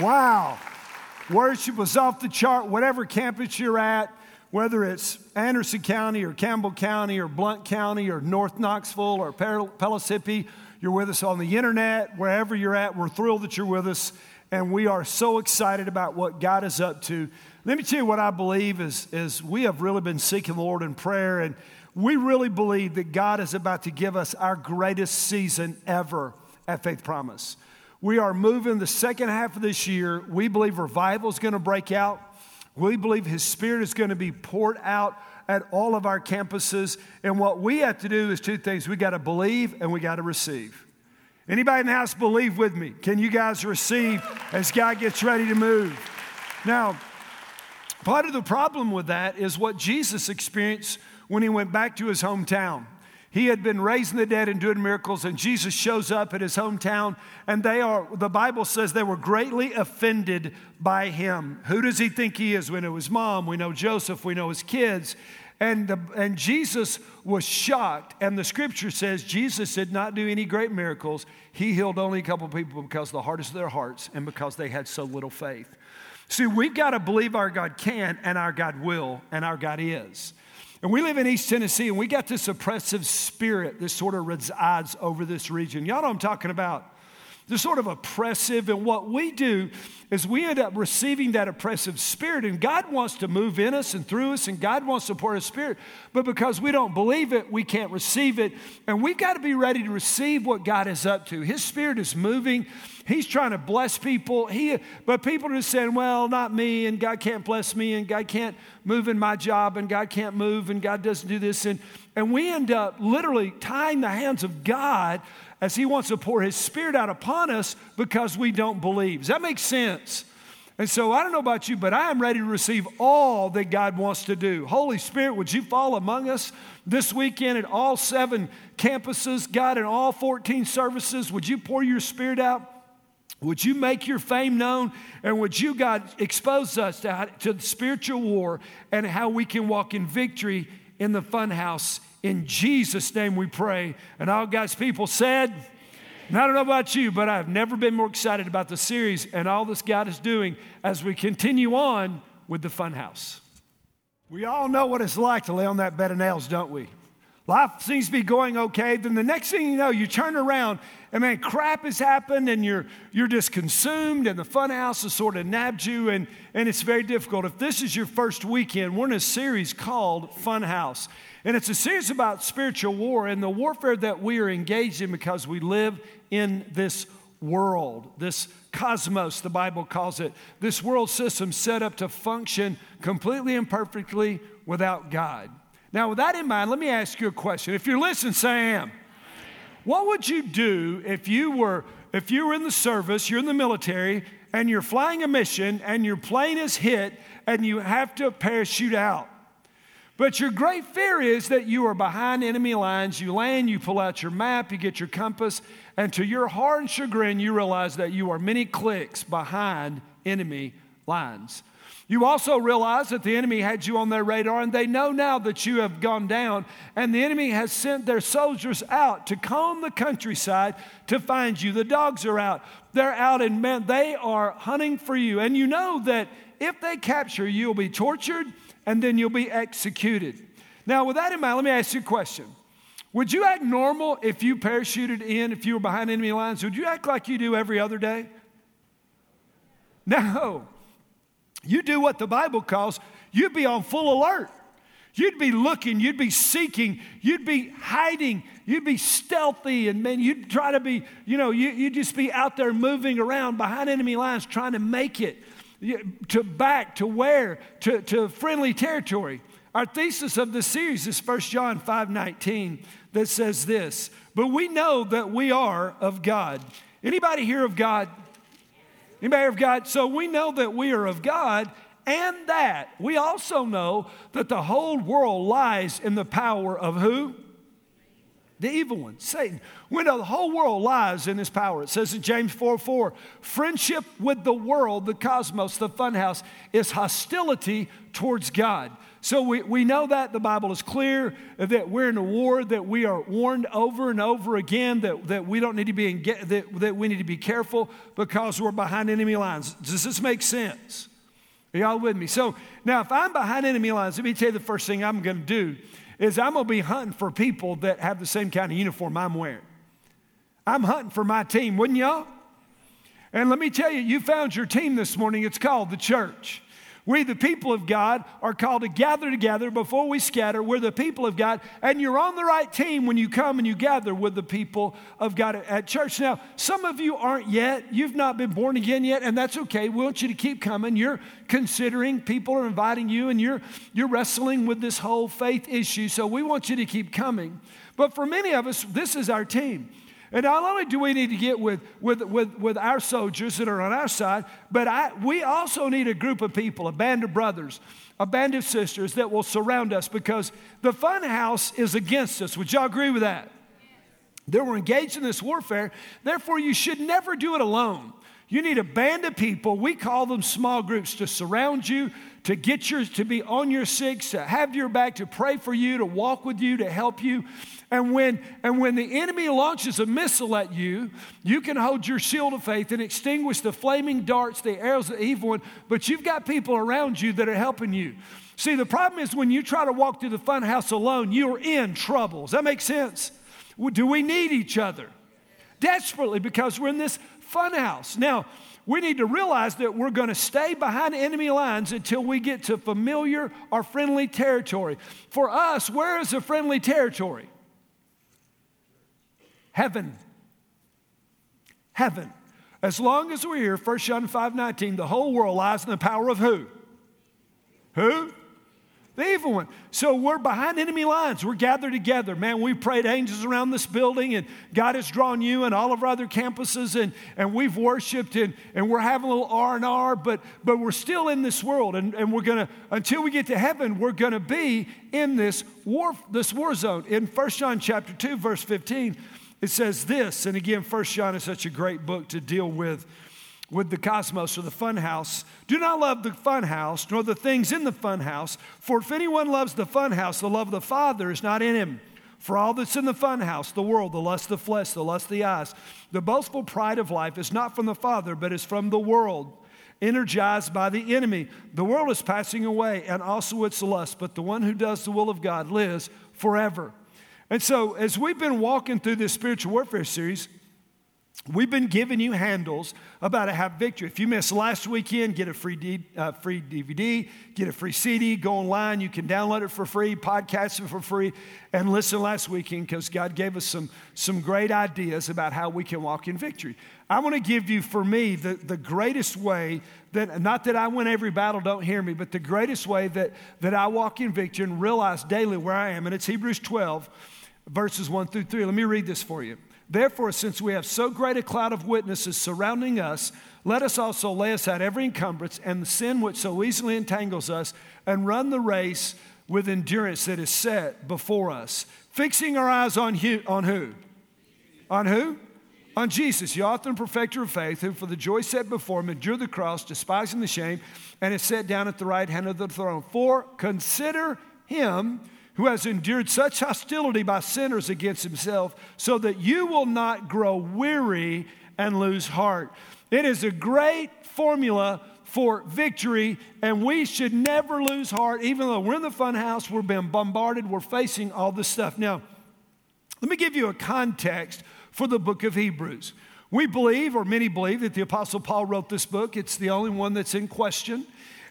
Wow. Worship was off the chart, whatever campus you're at, whether it's Anderson County or Campbell County or Blount County or North Knoxville or Pellissippi, you're with us on the internet, wherever you're at. We're thrilled that you're with us, and we are so excited about what God is up to. Let me tell you what I believe is, is we have really been seeking the Lord in prayer, and we really believe that God is about to give us our greatest season ever at Faith Promise. We are moving the second half of this year. We believe revival is going to break out. We believe His Spirit is going to be poured out at all of our campuses. And what we have to do is two things we got to believe and we got to receive. Anybody in the house believe with me? Can you guys receive as God gets ready to move? Now, part of the problem with that is what Jesus experienced when he went back to his hometown. He had been raising the dead and doing miracles, and Jesus shows up at his hometown, and they are, the Bible says they were greatly offended by him. Who does he think he is? We know his mom, we know Joseph, we know his kids. And, the, and Jesus was shocked, and the scripture says Jesus did not do any great miracles. He healed only a couple people because the hardest of their hearts and because they had so little faith. See, we've got to believe our God can, and our God will, and our God is. And we live in East Tennessee, and we got this oppressive spirit that sort of resides over this region. Y'all know what I'm talking about. This sort of oppressive, and what we do is we end up receiving that oppressive spirit, and God wants to move in us and through us, and God wants to pour His Spirit. But because we don't believe it, we can't receive it. And we've got to be ready to receive what God is up to. His Spirit is moving. He's trying to bless people. He, but people are just saying, well, not me, and God can't bless me, and God can't move in my job, and God can't move, and God doesn't do this. And, and we end up literally tying the hands of God as He wants to pour His Spirit out upon us because we don't believe. Does that make sense? And so I don't know about you, but I am ready to receive all that God wants to do. Holy Spirit, would you fall among us this weekend at all seven campuses, God, in all 14 services? Would you pour your Spirit out? Would you make your fame known? And would you, God, expose us to, to the spiritual war and how we can walk in victory in the funhouse? In Jesus' name we pray. And all God's people said, and I don't know about you, but I've never been more excited about the series and all this God is doing as we continue on with the funhouse. We all know what it's like to lay on that bed of nails, don't we? Life seems to be going okay. Then the next thing you know, you turn around and man, crap has happened and you're, you're just consumed and the fun house has sort of nabbed you and, and it's very difficult. If this is your first weekend, we're in a series called Fun House. And it's a series about spiritual war and the warfare that we are engaged in because we live in this world, this cosmos, the Bible calls it, this world system set up to function completely imperfectly without God. Now, with that in mind, let me ask you a question. If you're listening, say I am. What would you do if you were if you were in the service, you're in the military, and you're flying a mission and your plane is hit and you have to parachute out? But your great fear is that you are behind enemy lines. You land, you pull out your map, you get your compass, and to your heart and chagrin, you realize that you are many clicks behind enemy lines. You also realize that the enemy had you on their radar, and they know now that you have gone down, and the enemy has sent their soldiers out to comb the countryside to find you. The dogs are out. They're out, and man, they are hunting for you. And you know that if they capture you, you'll be tortured and then you'll be executed. Now, with that in mind, let me ask you a question. Would you act normal if you parachuted in, if you were behind enemy lines? Would you act like you do every other day? No. You do what the Bible calls, you'd be on full alert. You'd be looking, you'd be seeking, you'd be hiding, you'd be stealthy, and man, you'd try to be, you know, you, would just be out there moving around behind enemy lines trying to make it to back, to where, to, to friendly territory. Our thesis of the series is 1 John 5 19 that says this, but we know that we are of God. Anybody here of God? Anybody of God? So we know that we are of God, and that we also know that the whole world lies in the power of who? the evil one, Satan. We know the whole world lies in his power. It says in James 4 4, friendship with the world, the cosmos, the funhouse, is hostility towards God. So we, we know that the Bible is clear that we're in a war, that we are warned over and over again that, that we don't need to be that, that we need to be careful because we're behind enemy lines. Does this make sense? Are y'all with me? So now if I'm behind enemy lines, let me tell you the first thing I'm gonna do is I'm gonna be hunting for people that have the same kind of uniform I'm wearing. I'm hunting for my team, wouldn't y'all? And let me tell you, you found your team this morning. It's called the church. We, the people of God, are called to gather together before we scatter. We're the people of God, and you're on the right team when you come and you gather with the people of God at church. Now, some of you aren't yet. You've not been born again yet, and that's okay. We want you to keep coming. You're considering, people are inviting you, and you're, you're wrestling with this whole faith issue. So we want you to keep coming. But for many of us, this is our team. And not only do we need to get with, with, with, with our soldiers that are on our side, but I, we also need a group of people, a band of brothers, a band of sisters that will surround us because the fun house is against us. Would y'all agree with that? That we're engaged in this warfare, therefore, you should never do it alone. You need a band of people, we call them small groups, to surround you, to get yours, to be on your six, to have your back, to pray for you, to walk with you, to help you. And when, and when the enemy launches a missile at you, you can hold your shield of faith and extinguish the flaming darts, the arrows of the evil one, but you've got people around you that are helping you. See, the problem is when you try to walk through the fun house alone, you're in trouble. Does that make sense? Do we need each other? Desperately, because we're in this fun house. Now, we need to realize that we're going to stay behind enemy lines until we get to familiar or friendly territory. For us, where is the friendly territory? Heaven. Heaven. As long as we're here, 1 John 5 19, the whole world lies in the power of who? Who? The evil one. So we're behind enemy lines. We're gathered together. Man, we prayed angels around this building, and God has drawn you and all of our other campuses, and, and we've worshiped, and, and we're having a little R&R, but, but we're still in this world, and, and we're going to, until we get to heaven, we're going to be in this war, this war zone. In 1 John chapter 2, verse 15, it says this, and again, First John is such a great book to deal with with the cosmos or the fun house. Do not love the fun house, nor the things in the fun house, for if anyone loves the fun house, the love of the Father is not in him. For all that's in the fun house, the world, the lust of the flesh, the lust of the eyes, the boastful pride of life is not from the Father, but is from the world, energized by the enemy. The world is passing away, and also its lust, but the one who does the will of God lives forever. And so, as we've been walking through this spiritual warfare series, We've been giving you handles about how to have victory. If you missed last weekend, get a free, D, uh, free DVD, get a free CD, go online. You can download it for free, podcast it for free, and listen last weekend because God gave us some, some great ideas about how we can walk in victory. I want to give you, for me, the, the greatest way that, not that I win every battle, don't hear me, but the greatest way that, that I walk in victory and realize daily where I am. And it's Hebrews 12, verses 1 through 3. Let me read this for you. Therefore, since we have so great a cloud of witnesses surrounding us, let us also lay aside every encumbrance and the sin which so easily entangles us, and run the race with endurance that is set before us. Fixing our eyes on, who? on who? On who? On Jesus, the author and perfecter of faith, who for the joy set before him endured the cross, despising the shame, and is set down at the right hand of the throne. For consider him who has endured such hostility by sinners against himself, so that you will not grow weary and lose heart. It is a great formula for victory, and we should never lose heart, even though we're in the fun house, we're being bombarded, we're facing all this stuff. Now, let me give you a context for the book of Hebrews. We believe, or many believe, that the Apostle Paul wrote this book. It's the only one that's in question.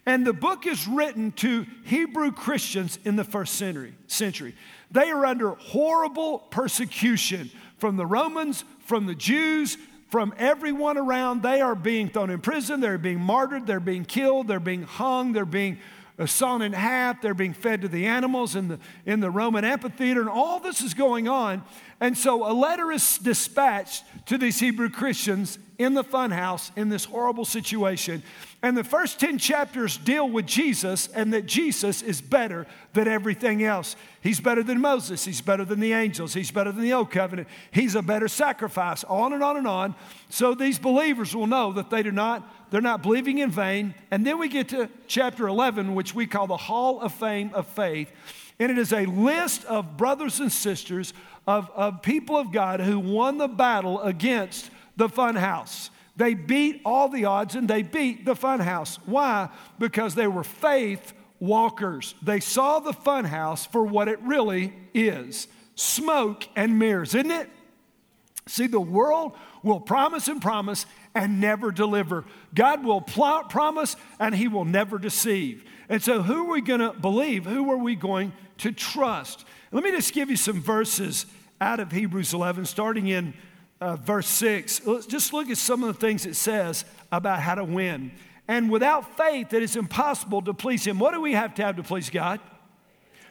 And the book is written to Hebrew Christians in the first century. century. They are under horrible persecution from the Romans, from the Jews, from everyone around. They are being thrown in prison, they're being martyred, they're being killed, they're being hung, they're being uh, sawn in half, they're being fed to the animals in the, in the Roman amphitheater, and all this is going on. And so a letter is dispatched to these Hebrew Christians in the funhouse in this horrible situation. And the first 10 chapters deal with Jesus and that Jesus is better than everything else. He's better than Moses. He's better than the angels. He's better than the old covenant. He's a better sacrifice, on and on and on. So these believers will know that they do not, they're not believing in vain. And then we get to chapter 11, which we call the Hall of Fame of Faith. And it is a list of brothers and sisters of, of people of God who won the battle against the funhouse. They beat all the odds and they beat the funhouse. Why? Because they were faith walkers. They saw the funhouse for what it really is smoke and mirrors, isn't it? See, the world will promise and promise and never deliver. God will pl- promise and he will never deceive. And so, who are we going to believe? Who are we going to trust? Let me just give you some verses out of Hebrews 11, starting in uh, verse 6. Let's just look at some of the things it says about how to win. And without faith, it is impossible to please Him. What do we have to have to please God?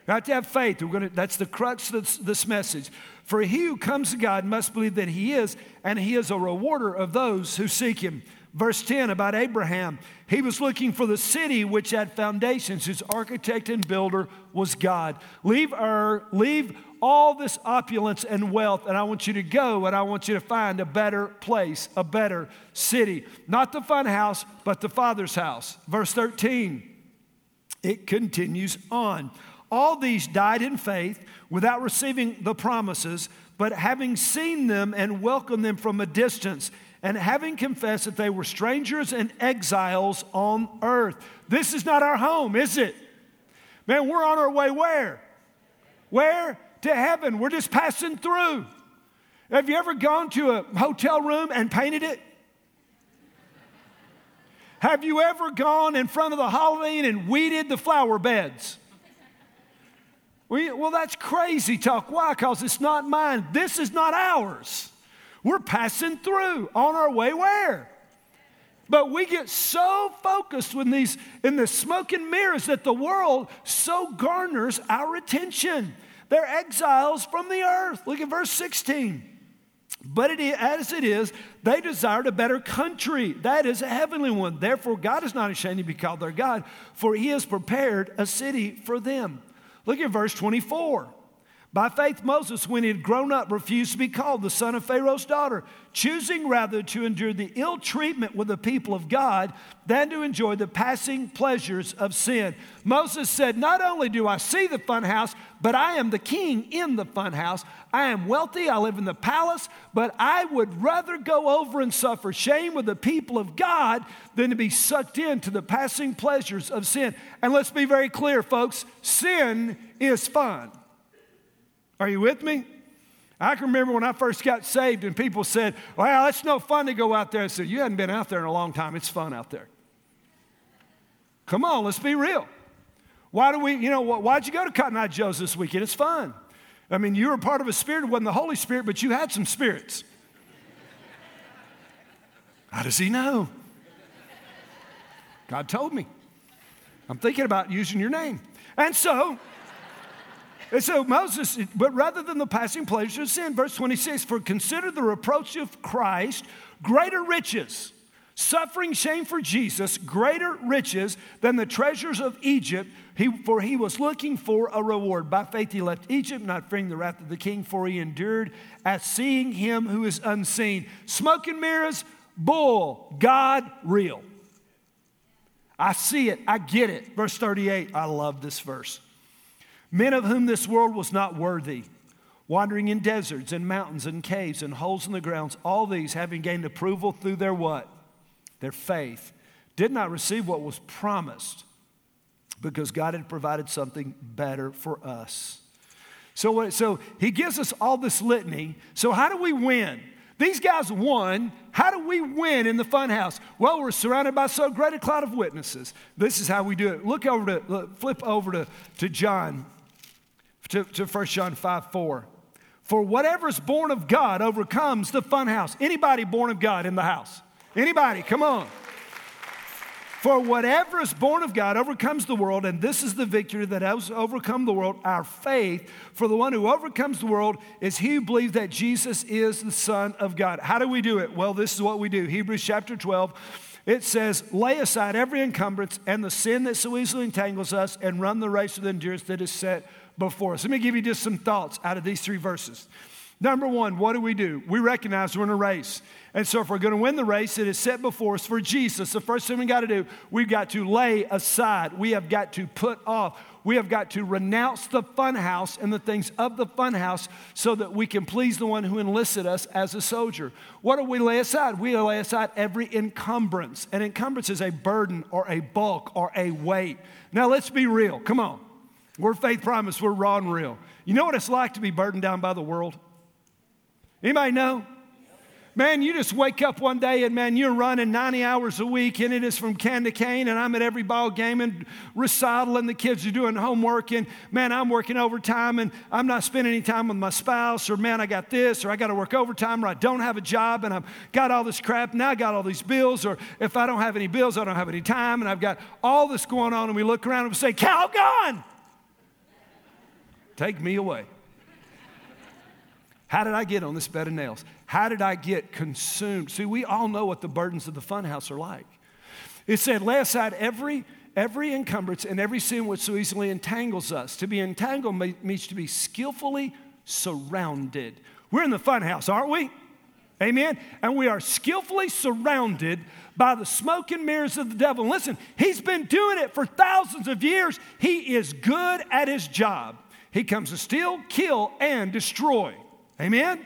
We have to have faith. We're gonna, that's the crux of this, this message. For he who comes to God must believe that He is, and He is a rewarder of those who seek Him. Verse 10 about Abraham. He was looking for the city which had foundations, whose architect and builder was God. Leave Ur, leave all this opulence and wealth, and I want you to go and I want you to find a better place, a better city. Not the fun house, but the Father's house. Verse 13, it continues on. All these died in faith without receiving the promises, but having seen them and welcomed them from a distance and having confessed that they were strangers and exiles on earth. This is not our home, is it? Man, we're on our way where? Where? To heaven. We're just passing through. Have you ever gone to a hotel room and painted it? Have you ever gone in front of the Holiday Inn and weeded the flower beds? Well, that's crazy talk. Why? Because it's not mine. This is not ours. We're passing through on our way where? But we get so focused in these in the smoke and mirrors that the world so garners our attention. They're exiles from the earth. Look at verse 16. But it, as it is, they desired a better country. That is a heavenly one. Therefore, God is not ashamed to be called their God, for he has prepared a city for them. Look at verse 24. By faith, Moses, when he had grown up, refused to be called the son of Pharaoh's daughter, choosing rather to endure the ill treatment with the people of God than to enjoy the passing pleasures of sin. Moses said, Not only do I see the fun house, but I am the king in the fun house. I am wealthy, I live in the palace, but I would rather go over and suffer shame with the people of God than to be sucked into the passing pleasures of sin. And let's be very clear, folks sin is fun. Are you with me? I can remember when I first got saved and people said, Well, it's no fun to go out there. I said, You hadn't been out there in a long time. It's fun out there. Come on, let's be real. Why do we, you know, why'd you go to Cotton Eye Joe's this weekend? It's fun. I mean, you were part of a spirit. It wasn't the Holy Spirit, but you had some spirits. How does he know? God told me. I'm thinking about using your name. And so, and so Moses, but rather than the passing pleasure of sin, verse 26, for consider the reproach of Christ greater riches, suffering shame for Jesus, greater riches than the treasures of Egypt, he, for he was looking for a reward. By faith he left Egypt, not fearing the wrath of the king, for he endured as seeing him who is unseen. Smoke and mirrors, bull, God real. I see it, I get it. Verse 38, I love this verse men of whom this world was not worthy, wandering in deserts and mountains and caves and holes in the grounds, all these having gained approval through their what? Their faith, did not receive what was promised because God had provided something better for us. So, so he gives us all this litany. So, how do we win? These guys won. How do we win in the funhouse? Well, we're surrounded by so great a cloud of witnesses. This is how we do it. Look over to, flip over to, to John to, to 1 John 5 4. For whatever is born of God overcomes the fun house. Anybody born of God in the house? Anybody? Come on. For whatever is born of God overcomes the world, and this is the victory that has overcome the world, our faith. For the one who overcomes the world is he who believes that Jesus is the Son of God. How do we do it? Well, this is what we do. Hebrews chapter 12. It says, lay aside every encumbrance and the sin that so easily entangles us and run the race with endurance that is set before us. Let me give you just some thoughts out of these three verses. Number one, what do we do? We recognize we're in a race. And so, if we're going to win the race, it is set before us for Jesus. The first thing we got to do, we've got to lay aside. We have got to put off. We have got to renounce the funhouse and the things of the funhouse so that we can please the one who enlisted us as a soldier. What do we lay aside? We lay aside every encumbrance. An encumbrance is a burden or a bulk or a weight. Now, let's be real. Come on. We're faith promise, we're raw and real. You know what it's like to be burdened down by the world? Anybody know? Man, you just wake up one day and man, you're running 90 hours a week and it is from can to cane and I'm at every ball game and recital and the kids are doing homework and man, I'm working overtime and I'm not spending any time with my spouse or man, I got this or I got to work overtime or I don't have a job and I've got all this crap. Now I got all these bills or if I don't have any bills, I don't have any time and I've got all this going on and we look around and we say, Calgon, take me away. How did I get on this bed of nails? How did I get consumed? See, we all know what the burdens of the funhouse are like. It said, lay aside every, every encumbrance and every sin which so easily entangles us. To be entangled means to be skillfully surrounded. We're in the funhouse, aren't we? Amen. And we are skillfully surrounded by the smoke and mirrors of the devil. Listen, he's been doing it for thousands of years. He is good at his job. He comes to steal, kill, and destroy. Amen?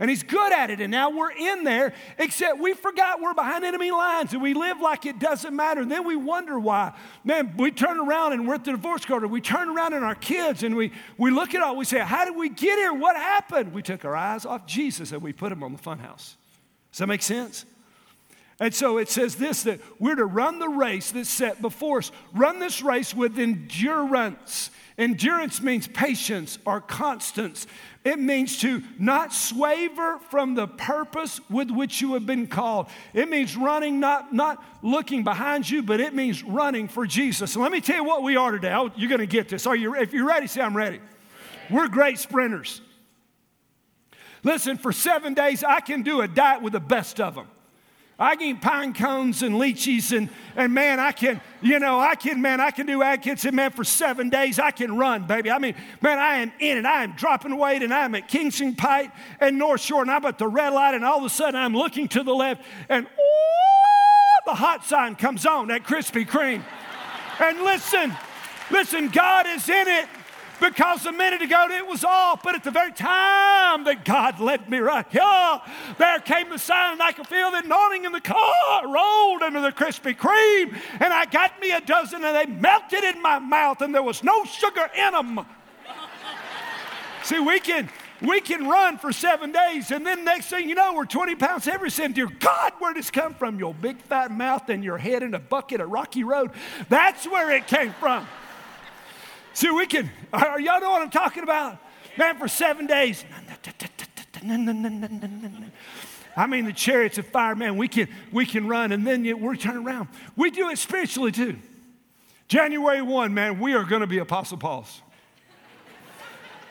And he's good at it. And now we're in there, except we forgot we're behind enemy lines and we live like it doesn't matter. And then we wonder why. Man, we turn around and we're at the divorce court, or we turn around and our kids and we, we look at all, we say, How did we get here? What happened? We took our eyes off Jesus and we put him on the funhouse. Does that make sense? And so it says this that we're to run the race that's set before us. Run this race with endurance. Endurance means patience or constance. It means to not swaver from the purpose with which you have been called. It means running, not, not looking behind you, but it means running for Jesus. And let me tell you what we are today. Oh, you're going to get this. Are you, if you're ready, say, I'm ready. We're great sprinters. Listen, for seven days, I can do a diet with the best of them. I can eat pine cones and lychees and, and man, I can, you know, I can, man, I can do Atkins and man, for seven days I can run, baby. I mean, man, I am in it. I am dropping weight and I'm at Kingston Pike and North Shore and I'm at the red light and all of a sudden I'm looking to the left and ooh, the hot sign comes on, that Krispy Kreme. and listen, listen, God is in it because a minute ago it was off, but at the very time that God led me right, yeah, there came the sign, and I could feel the anointing in the car rolled into the Krispy Kreme, and I got me a dozen, and they melted in my mouth, and there was no sugar in them. See, we can we can run for seven days, and then next thing you know, we're 20 pounds heavier. Saying, Dear God, where did this come from? Your big fat mouth and your head in a bucket of rocky road. That's where it came from. See, we can, are y'all know what I'm talking about? Man, for seven days. I mean, the chariots of fire, man, we can, we can run and then we're turning around. We do it spiritually too. January 1, man, we are going to be Apostle Paul's.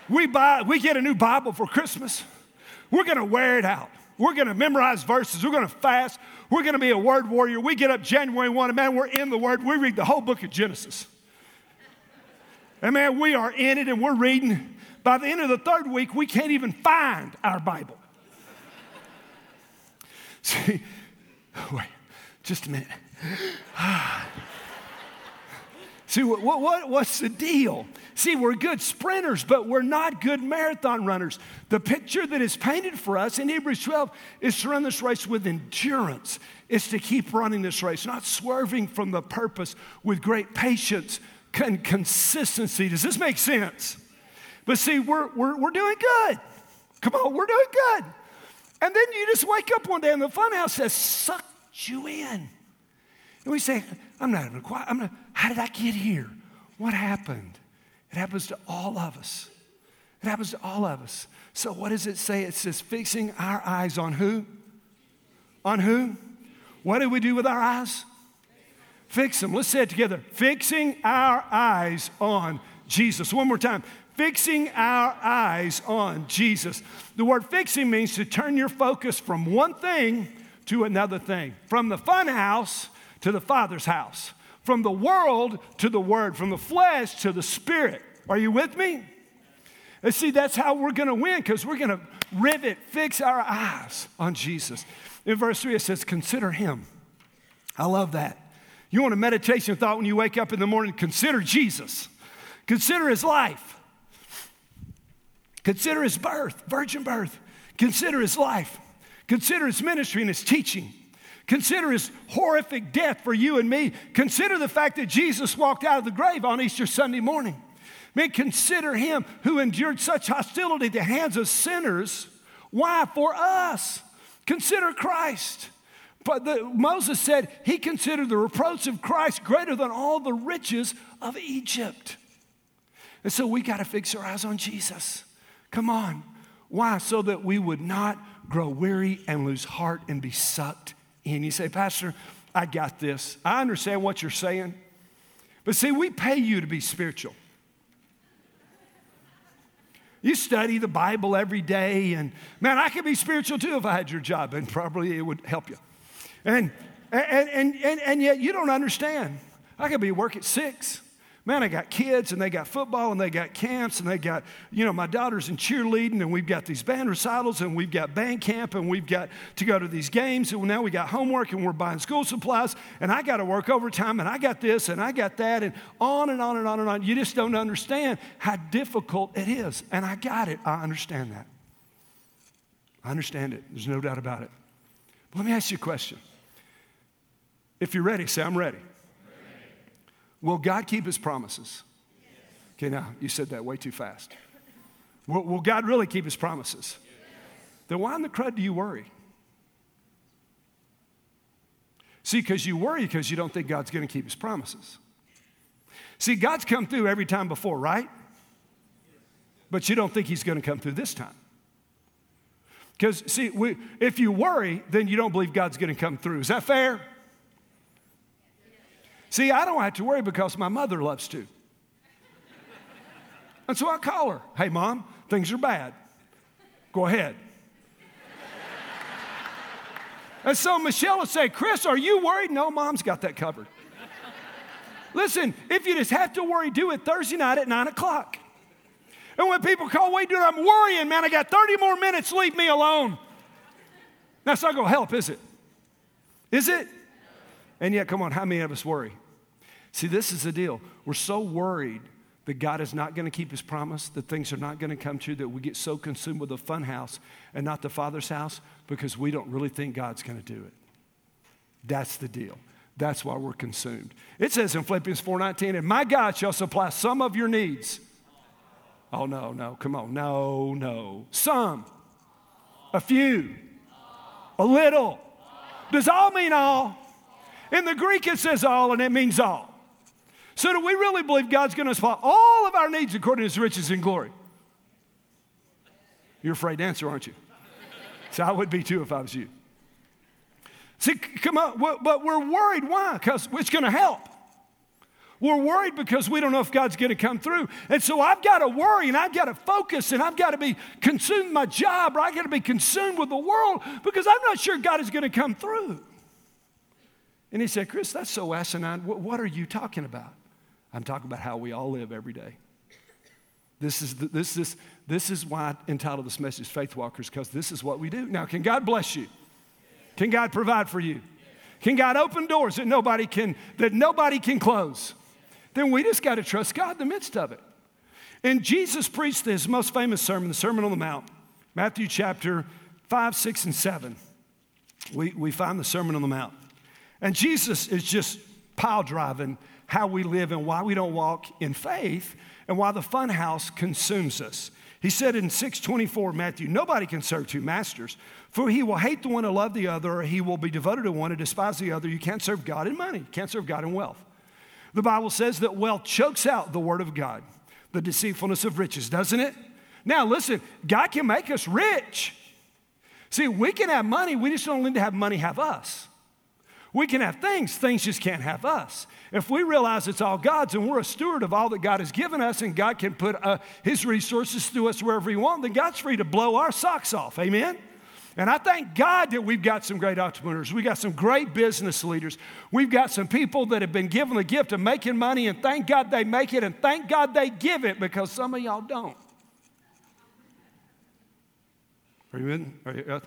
We, buy, we get a new Bible for Christmas. We're going to wear it out. We're going to memorize verses. We're going to fast. We're going to be a word warrior. We get up January 1, and man, we're in the word. We read the whole book of Genesis. And man, we are in it and we're reading. By the end of the third week, we can't even find our Bible. See, wait, just a minute. See, what, what, what's the deal? See, we're good sprinters, but we're not good marathon runners. The picture that is painted for us in Hebrews 12 is to run this race with endurance. It's to keep running this race, not swerving from the purpose with great patience and consistency. Does this make sense? But see, we're, we're, we're doing good. Come on, we're doing good. And then you just wake up one day and the funhouse has sucked you in. And we say, I'm not even quiet. I'm not, how did I get here? What happened? It happens to all of us. It happens to all of us. So what does it say? It says fixing our eyes on who? On who? What do we do with our eyes? Fix them. Let's say it together. Fixing our eyes on Jesus. One more time. Fixing our eyes on Jesus. The word fixing means to turn your focus from one thing to another thing, from the fun house to the Father's house, from the world to the Word, from the flesh to the Spirit. Are you with me? And see, that's how we're going to win because we're going to rivet, fix our eyes on Jesus. In verse 3, it says, Consider Him. I love that. You want a meditation thought when you wake up in the morning? Consider Jesus. Consider His life. Consider His birth, virgin birth. Consider His life. Consider His ministry and His teaching. Consider his horrific death for you and me. Consider the fact that Jesus walked out of the grave on Easter Sunday morning. Man, consider him who endured such hostility at the hands of sinners. Why? For us. Consider Christ. But the, Moses said he considered the reproach of Christ greater than all the riches of Egypt. And so we got to fix our eyes on Jesus. Come on. Why? So that we would not grow weary and lose heart and be sucked in. You say, Pastor, I got this. I understand what you're saying. But see, we pay you to be spiritual. You study the Bible every day, and man, I could be spiritual too if I had your job, and probably it would help you. And, and, and, and, and yet you don't understand. I could be work at six, Man, I got kids and they got football and they got camps and they got, you know, my daughter's in cheerleading and we've got these band recitals and we've got band camp and we've got to go to these games and now we got homework and we're buying school supplies and I got to work overtime and I got this and I got that and on and on and on and on. You just don't understand how difficult it is. And I got it. I understand that. I understand it. There's no doubt about it. But let me ask you a question. If you're ready, say, I'm ready. Will God keep his promises? Okay, now you said that way too fast. Will, will God really keep his promises? Then why in the crud do you worry? See, because you worry because you don't think God's going to keep his promises. See, God's come through every time before, right? But you don't think he's going to come through this time. Because, see, we, if you worry, then you don't believe God's going to come through. Is that fair? See, I don't have to worry because my mother loves to. And so I call her, hey, mom, things are bad. Go ahead. and so Michelle would say, Chris, are you worried? No, mom's got that covered. Listen, if you just have to worry, do it Thursday night at 9 o'clock. And when people call, wait, dude, I'm worrying, man, I got 30 more minutes, leave me alone. That's not going to help, is it? Is it? And yet, come on, how many of us worry? See, this is the deal. We're so worried that God is not going to keep his promise, that things are not going to come true, that we get so consumed with the fun house and not the Father's house because we don't really think God's going to do it. That's the deal. That's why we're consumed. It says in Philippians 4:19, and my God shall supply some of your needs. Oh no, no, come on. No, no. Some. A few. A little. Does all mean all? In the Greek, it says all, and it means all. So, do we really believe God's going to supply all of our needs according to his riches and glory? You're afraid to answer, aren't you? So, I would be too if I was you. See, come on, but we're worried. Why? Because it's going to help. We're worried because we don't know if God's going to come through. And so I've got to worry and I've got to focus and I've got to be consumed my job or I've got to be consumed with the world because I'm not sure God is going to come through. And he said, Chris, that's so asinine. What are you talking about? I'm talking about how we all live every day. This is, the, this, this, this is why I entitled this message Faith Walkers, because this is what we do. Now, can God bless you? Can God provide for you? Can God open doors that nobody can, that nobody can close? Then we just got to trust God in the midst of it. And Jesus preached his most famous sermon, the Sermon on the Mount, Matthew chapter 5, 6, and 7. We, we find the Sermon on the Mount. And Jesus is just pile driving how we live and why we don't walk in faith and why the fun house consumes us. He said in 624 Matthew, nobody can serve two masters, for he will hate the one and love the other, or he will be devoted to one and despise the other. You can't serve God and money, you can't serve God and wealth. The Bible says that wealth chokes out the word of God, the deceitfulness of riches, doesn't it? Now, listen, God can make us rich. See, we can have money, we just don't need to have money have us. We can have things, things just can't have us. If we realize it's all God's and we're a steward of all that God has given us and God can put uh, His resources through us wherever He wants, then God's free to blow our socks off. Amen? And I thank God that we've got some great entrepreneurs. We've got some great business leaders. We've got some people that have been given the gift of making money, and thank God they make it, and thank God they give it because some of y'all don't. Are you in? Are you, uh,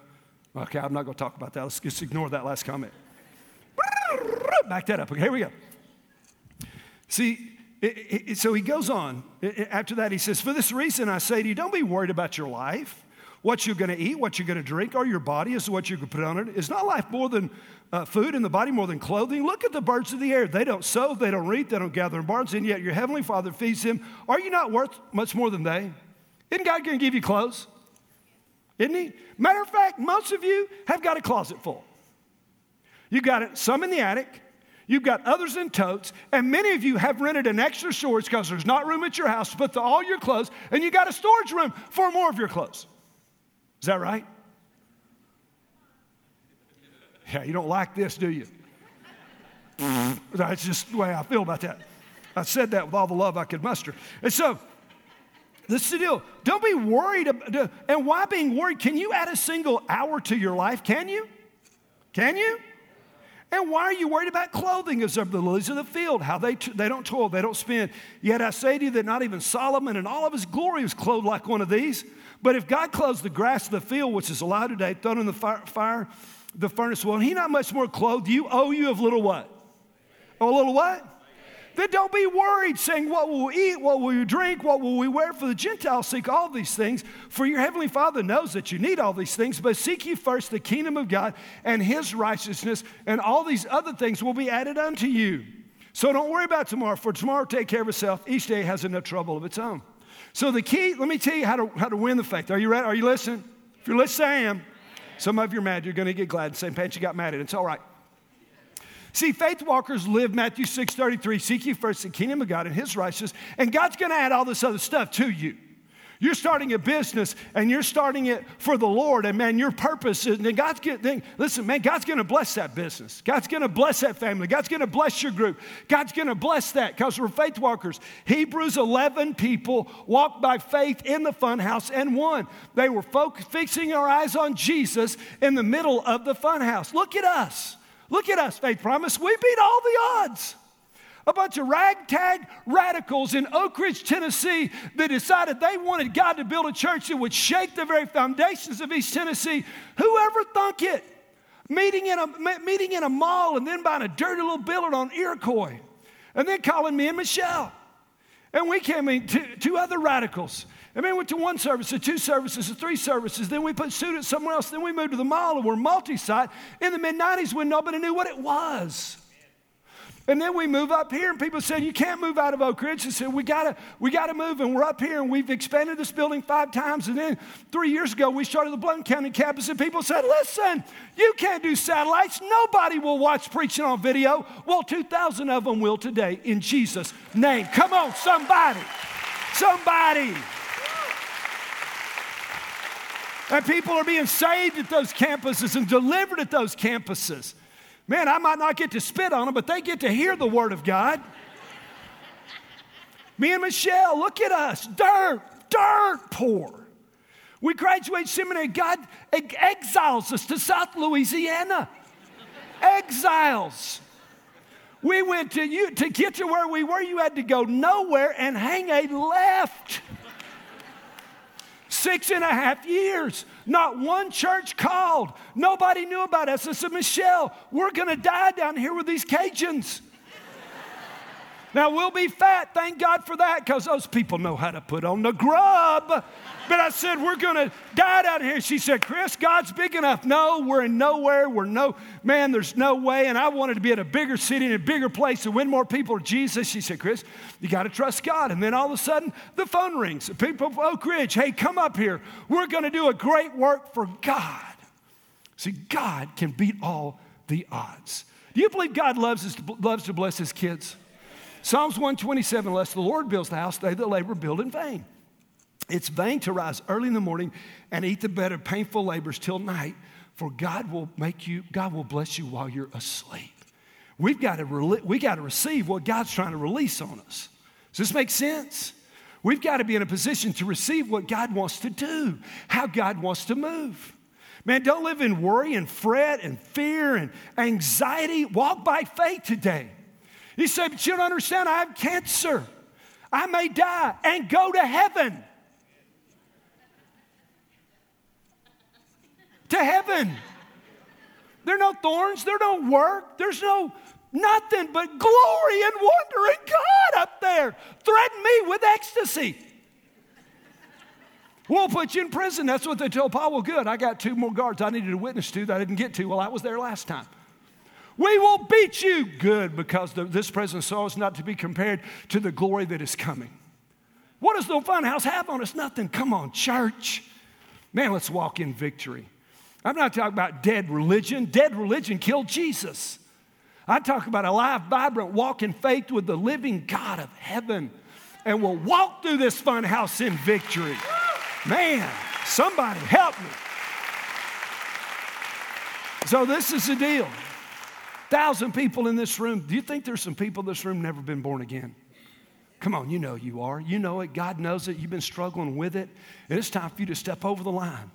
okay, I'm not going to talk about that. Let's just ignore that last comment. Back that up. Okay, here we go. See, it, it, so he goes on. After that, he says, For this reason, I say to you, don't be worried about your life what you're going to eat, what you're going to drink, or your body is what you can put on it. Is not life more than uh, food and the body more than clothing? Look at the birds of the air. They don't sow, they don't reap, they don't gather in barns, and yet your heavenly Father feeds them. Are you not worth much more than they? Isn't God going to give you clothes? Isn't He? Matter of fact, most of you have got a closet full. You got it, some in the attic. You've got others in totes, and many of you have rented an extra storage because there's not room at your house to put the, all your clothes, and you got a storage room for more of your clothes. Is that right? Yeah, you don't like this, do you? That's just the way I feel about that. I said that with all the love I could muster. And so, this is the deal. Don't be worried. About, and why being worried? Can you add a single hour to your life? Can you? Can you? And why are you worried about clothing? As of the lilies of the field, how they, they don't toil, they don't spin. Yet I say to you that not even Solomon in all of his glory was clothed like one of these. But if God clothes the grass of the field, which is alive today, thrown in the fire, fire the furnace, will he not much more clothe you? Oh, you of little what? Oh, a little what? Then don't be worried, saying, What will we eat? What will we drink? What will we wear? For the Gentiles seek all these things. For your heavenly Father knows that you need all these things. But seek ye first the kingdom of God and his righteousness, and all these other things will be added unto you. So don't worry about tomorrow, for tomorrow take care of itself. Each day has enough trouble of its own. So the key, let me tell you how to, how to win the faith. Are you ready? Are you listening? If you're listening, I am. Some of you are mad. You're going to get glad. Same pants you got mad at. It's all right. See, faith walkers live Matthew 6 33. Seek ye first the kingdom of God and his righteousness, and God's going to add all this other stuff to you. You're starting a business and you're starting it for the Lord, and man, your purpose is, and God's getting, listen, man, God's gonna bless that business. God's gonna bless that family. God's gonna bless your group. God's gonna bless that because we're faith walkers. Hebrews 11 people walked by faith in the funhouse and won. They were focus, fixing our eyes on Jesus in the middle of the funhouse. Look at us. Look at us, Faith Promise. We beat all the odds a bunch of ragtag radicals in Oak Ridge, Tennessee, that decided they wanted God to build a church that would shake the very foundations of East Tennessee. Whoever thunk it? Meeting in a, meeting in a mall and then buying a dirty little billet on Iroquois. And then calling me and Michelle. And we came in, two, two other radicals. And then we went to one service, to two services, to three services. Then we put students somewhere else. Then we moved to the mall and we're multi site in the mid 90s when nobody knew what it was. And then we move up here, and people said, You can't move out of Oak Ridge. They said, We gotta, we gotta move, and we're up here, and we've expanded this building five times. And then three years ago, we started the Blount County campus, and people said, Listen, you can't do satellites. Nobody will watch preaching on video. Well, 2,000 of them will today in Jesus' name. Come on, somebody. Somebody. And people are being saved at those campuses and delivered at those campuses. Man, I might not get to spit on them, but they get to hear the Word of God. Me and Michelle, look at us, dirt, dirt poor. We graduate seminary, God exiles us to South Louisiana. exiles. We went to you to get to where we were, you had to go nowhere and hang a left. Six and a half years. Not one church called. Nobody knew about us. I said, Michelle, we're going to die down here with these Cajuns. now, we'll be fat. Thank God for that because those people know how to put on the grub. But I said, We're going to die down here. She said, Chris, God's big enough. No, we're in nowhere. We're no, man, there's no way. And I wanted to be in a bigger city, in a bigger place, to win more people to Jesus. She said, Chris, you got to trust God. And then all of a sudden, the phone rings. People of Oak Ridge, hey, come up here. We're going to do a great work for God. See, God can beat all the odds. Do you believe God loves, us, loves to bless his kids? Psalms 127, unless the Lord builds the house, they that labor build in vain. It's vain to rise early in the morning and eat the bed of painful labors till night, for God will make you, God will bless you while you're asleep. we've got to, re- we got to receive what God's trying to release on us. Does this make sense? We've got to be in a position to receive what God wants to do, how God wants to move. Man, don't live in worry and fret and fear and anxiety. Walk by faith today. He said, But you don't understand, I have cancer. I may die and go to heaven. To heaven. There are no thorns, there are no work, there's no nothing but glory and wonder and God up there. Threaten me with ecstasy. We'll put you in prison. That's what they told Paul. Well, good. I got two more guards I needed a witness to that I didn't get to while I was there last time. We will beat you. Good, because the, this present sorrow is not to be compared to the glory that is coming. What does the fun house have on us? Nothing. Come on, church. Man, let's walk in victory. I'm not talking about dead religion. Dead religion killed Jesus. I talk about a live, vibrant walk in faith with the living God of heaven. And we'll walk through this fun house in victory. Man, somebody help me. So, this is the deal. Thousand people in this room. Do you think there's some people in this room never been born again? Come on, you know you are. You know it. God knows it. You've been struggling with it. And it's time for you to step over the line.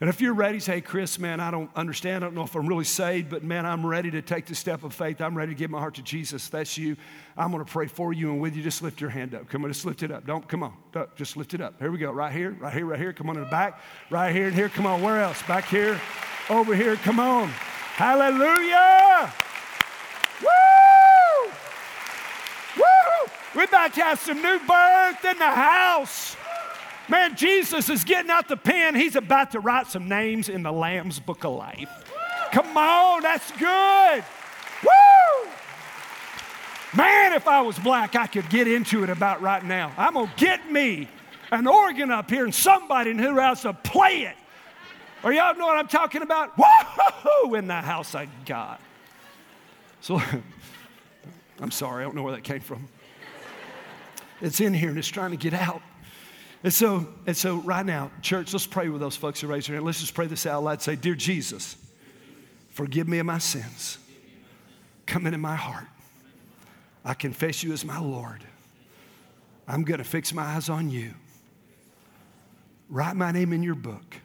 And if you're ready, say, Chris, man, I don't understand. I don't know if I'm really saved, but man, I'm ready to take the step of faith. I'm ready to give my heart to Jesus. That's you. I'm going to pray for you and with you. Just lift your hand up. Come on, just lift it up. Don't, come on. Don't, Just lift it up. Here we go. Right here, right here, right here. Come on in the back. Right here and here. Come on. Where else? Back here. Over here. Come on. Hallelujah. Woo! Woo! We're about to have some new birth in the house. Man, Jesus is getting out the pen. He's about to write some names in the Lamb's Book of Life. Come on, that's good. Woo! Man, if I was black, I could get into it about right now. I'm going to get me an organ up here and somebody in who else to play it. Or y'all know what I'm talking about? Woo! In the house of God. So, I'm sorry, I don't know where that came from. It's in here and it's trying to get out. And so, and so right now, church, let's pray with those folks who raise their hand. Let's just pray this out loud. Say, Dear Jesus, forgive me of my sins. Come into my heart. I confess you as my Lord. I'm going to fix my eyes on you. Write my name in your book.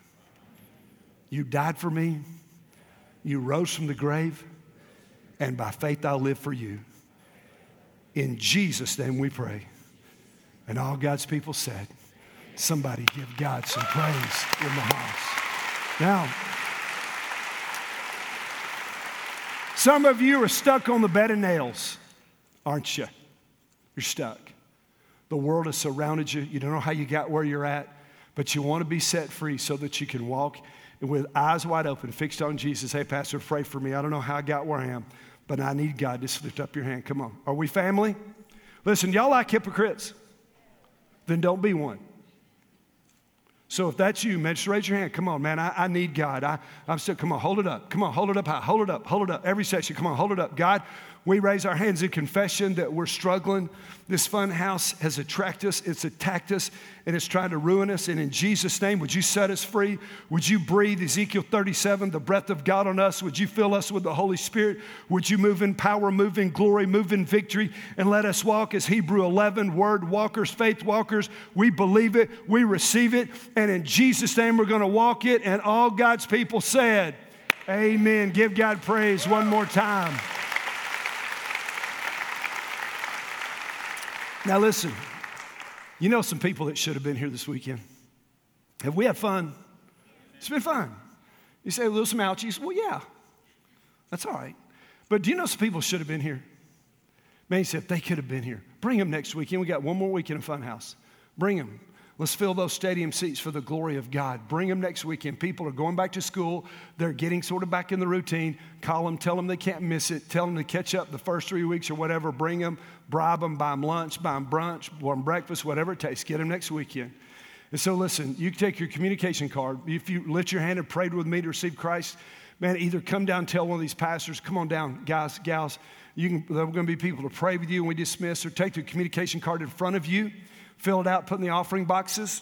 You died for me. You rose from the grave. And by faith, I'll live for you. In Jesus' name we pray. And all God's people said, Somebody give God some praise in the house. Now, some of you are stuck on the bed of nails, aren't you? You're stuck. The world has surrounded you. You don't know how you got where you're at, but you want to be set free so that you can walk with eyes wide open, fixed on Jesus. Hey, Pastor, pray for me. I don't know how I got where I am, but I need God. Just lift up your hand. Come on. Are we family? Listen, y'all like hypocrites? Then don't be one. So if that's you, man, just raise your hand. Come on, man. I, I need God. I, I'm still, come on, hold it up. Come on, hold it up high. Hold it up. Hold it up. Every section, come on, hold it up. God, we raise our hands in confession that we're struggling. This fun house has attracted us, it's attacked us, and it's trying to ruin us. And in Jesus' name, would you set us free? Would you breathe Ezekiel 37, the breath of God on us? Would you fill us with the Holy Spirit? Would you move in power, move in glory, move in victory, and let us walk as Hebrew 11 word walkers, faith walkers? We believe it, we receive it, and in Jesus' name, we're going to walk it. And all God's people said, Amen. Give God praise one more time. Now, listen, you know some people that should have been here this weekend. Have we had fun? It's been fun. You say, well, some ouchies. Well, yeah, that's all right. But do you know some people should have been here? Man, he said, they could have been here. Bring them next weekend. We got one more weekend in Funhouse. Bring them. Let's fill those stadium seats for the glory of God. Bring them next weekend. People are going back to school. They're getting sort of back in the routine. Call them, tell them they can't miss it. Tell them to catch up the first three weeks or whatever. Bring them, bribe them, buy them lunch, buy them brunch, buy them breakfast, whatever it takes. Get them next weekend. And so, listen, you can take your communication card. If you lift your hand and prayed with me to receive Christ, man, either come down, tell one of these pastors, come on down, guys, gals. You can, there are going to be people to pray with you when we dismiss, or take the communication card in front of you fill it out, put in the offering boxes,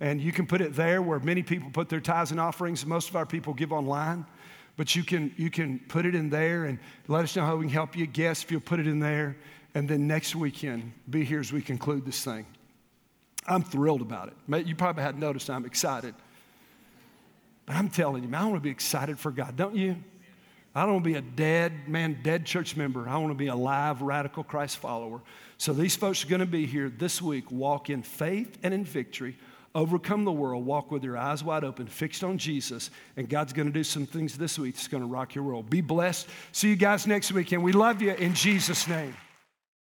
and you can put it there where many people put their tithes and offerings. Most of our people give online. But you can, you can put it in there and let us know how we can help you. Guess if you'll put it in there. And then next weekend, be here as we conclude this thing. I'm thrilled about it. You probably hadn't noticed I'm excited. But I'm telling you, man, I want to be excited for God, don't you? I don't want to be a dead, man, dead church member. I want to be a live, radical Christ follower. So these folks are going to be here this week. Walk in faith and in victory. Overcome the world. Walk with your eyes wide open, fixed on Jesus. And God's going to do some things this week that's going to rock your world. Be blessed. See you guys next week. And we love you in Jesus' name.